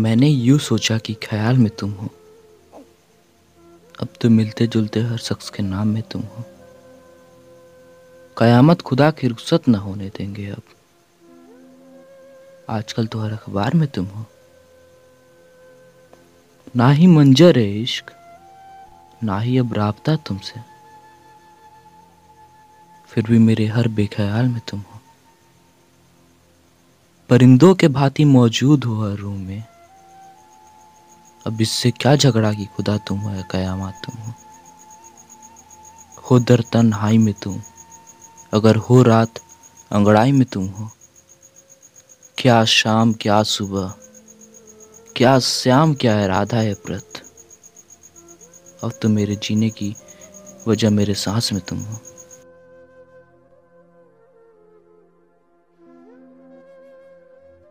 मैंने यूँ सोचा कि ख्याल में तुम हो। अब तो मिलते जुलते हर शख्स के नाम में तुम हो। कयामत खुदा की रुखसत ना होने देंगे अब। आजकल तो हर अखबार में तुम हो। ना ही मंजर है इश्क, ना ही अब राबता तुमसे। फिर भी मेरे हर बेख्याल में तुम हो। परिंदों के भांति मौजूद हो हर रूम में। अब इससे क्या झगड़ा की खुदा तुम हो कयामत तुम हो? हो दर तन्हाई में तुम, अगर हो रात अंगड़ाई में तुम हो। क्या शाम, क्या सुबह, क्या श्याम, क्या है राधा, है प्रत। अब तो मेरे जीने की वजह मेरे सांस में तुम हो।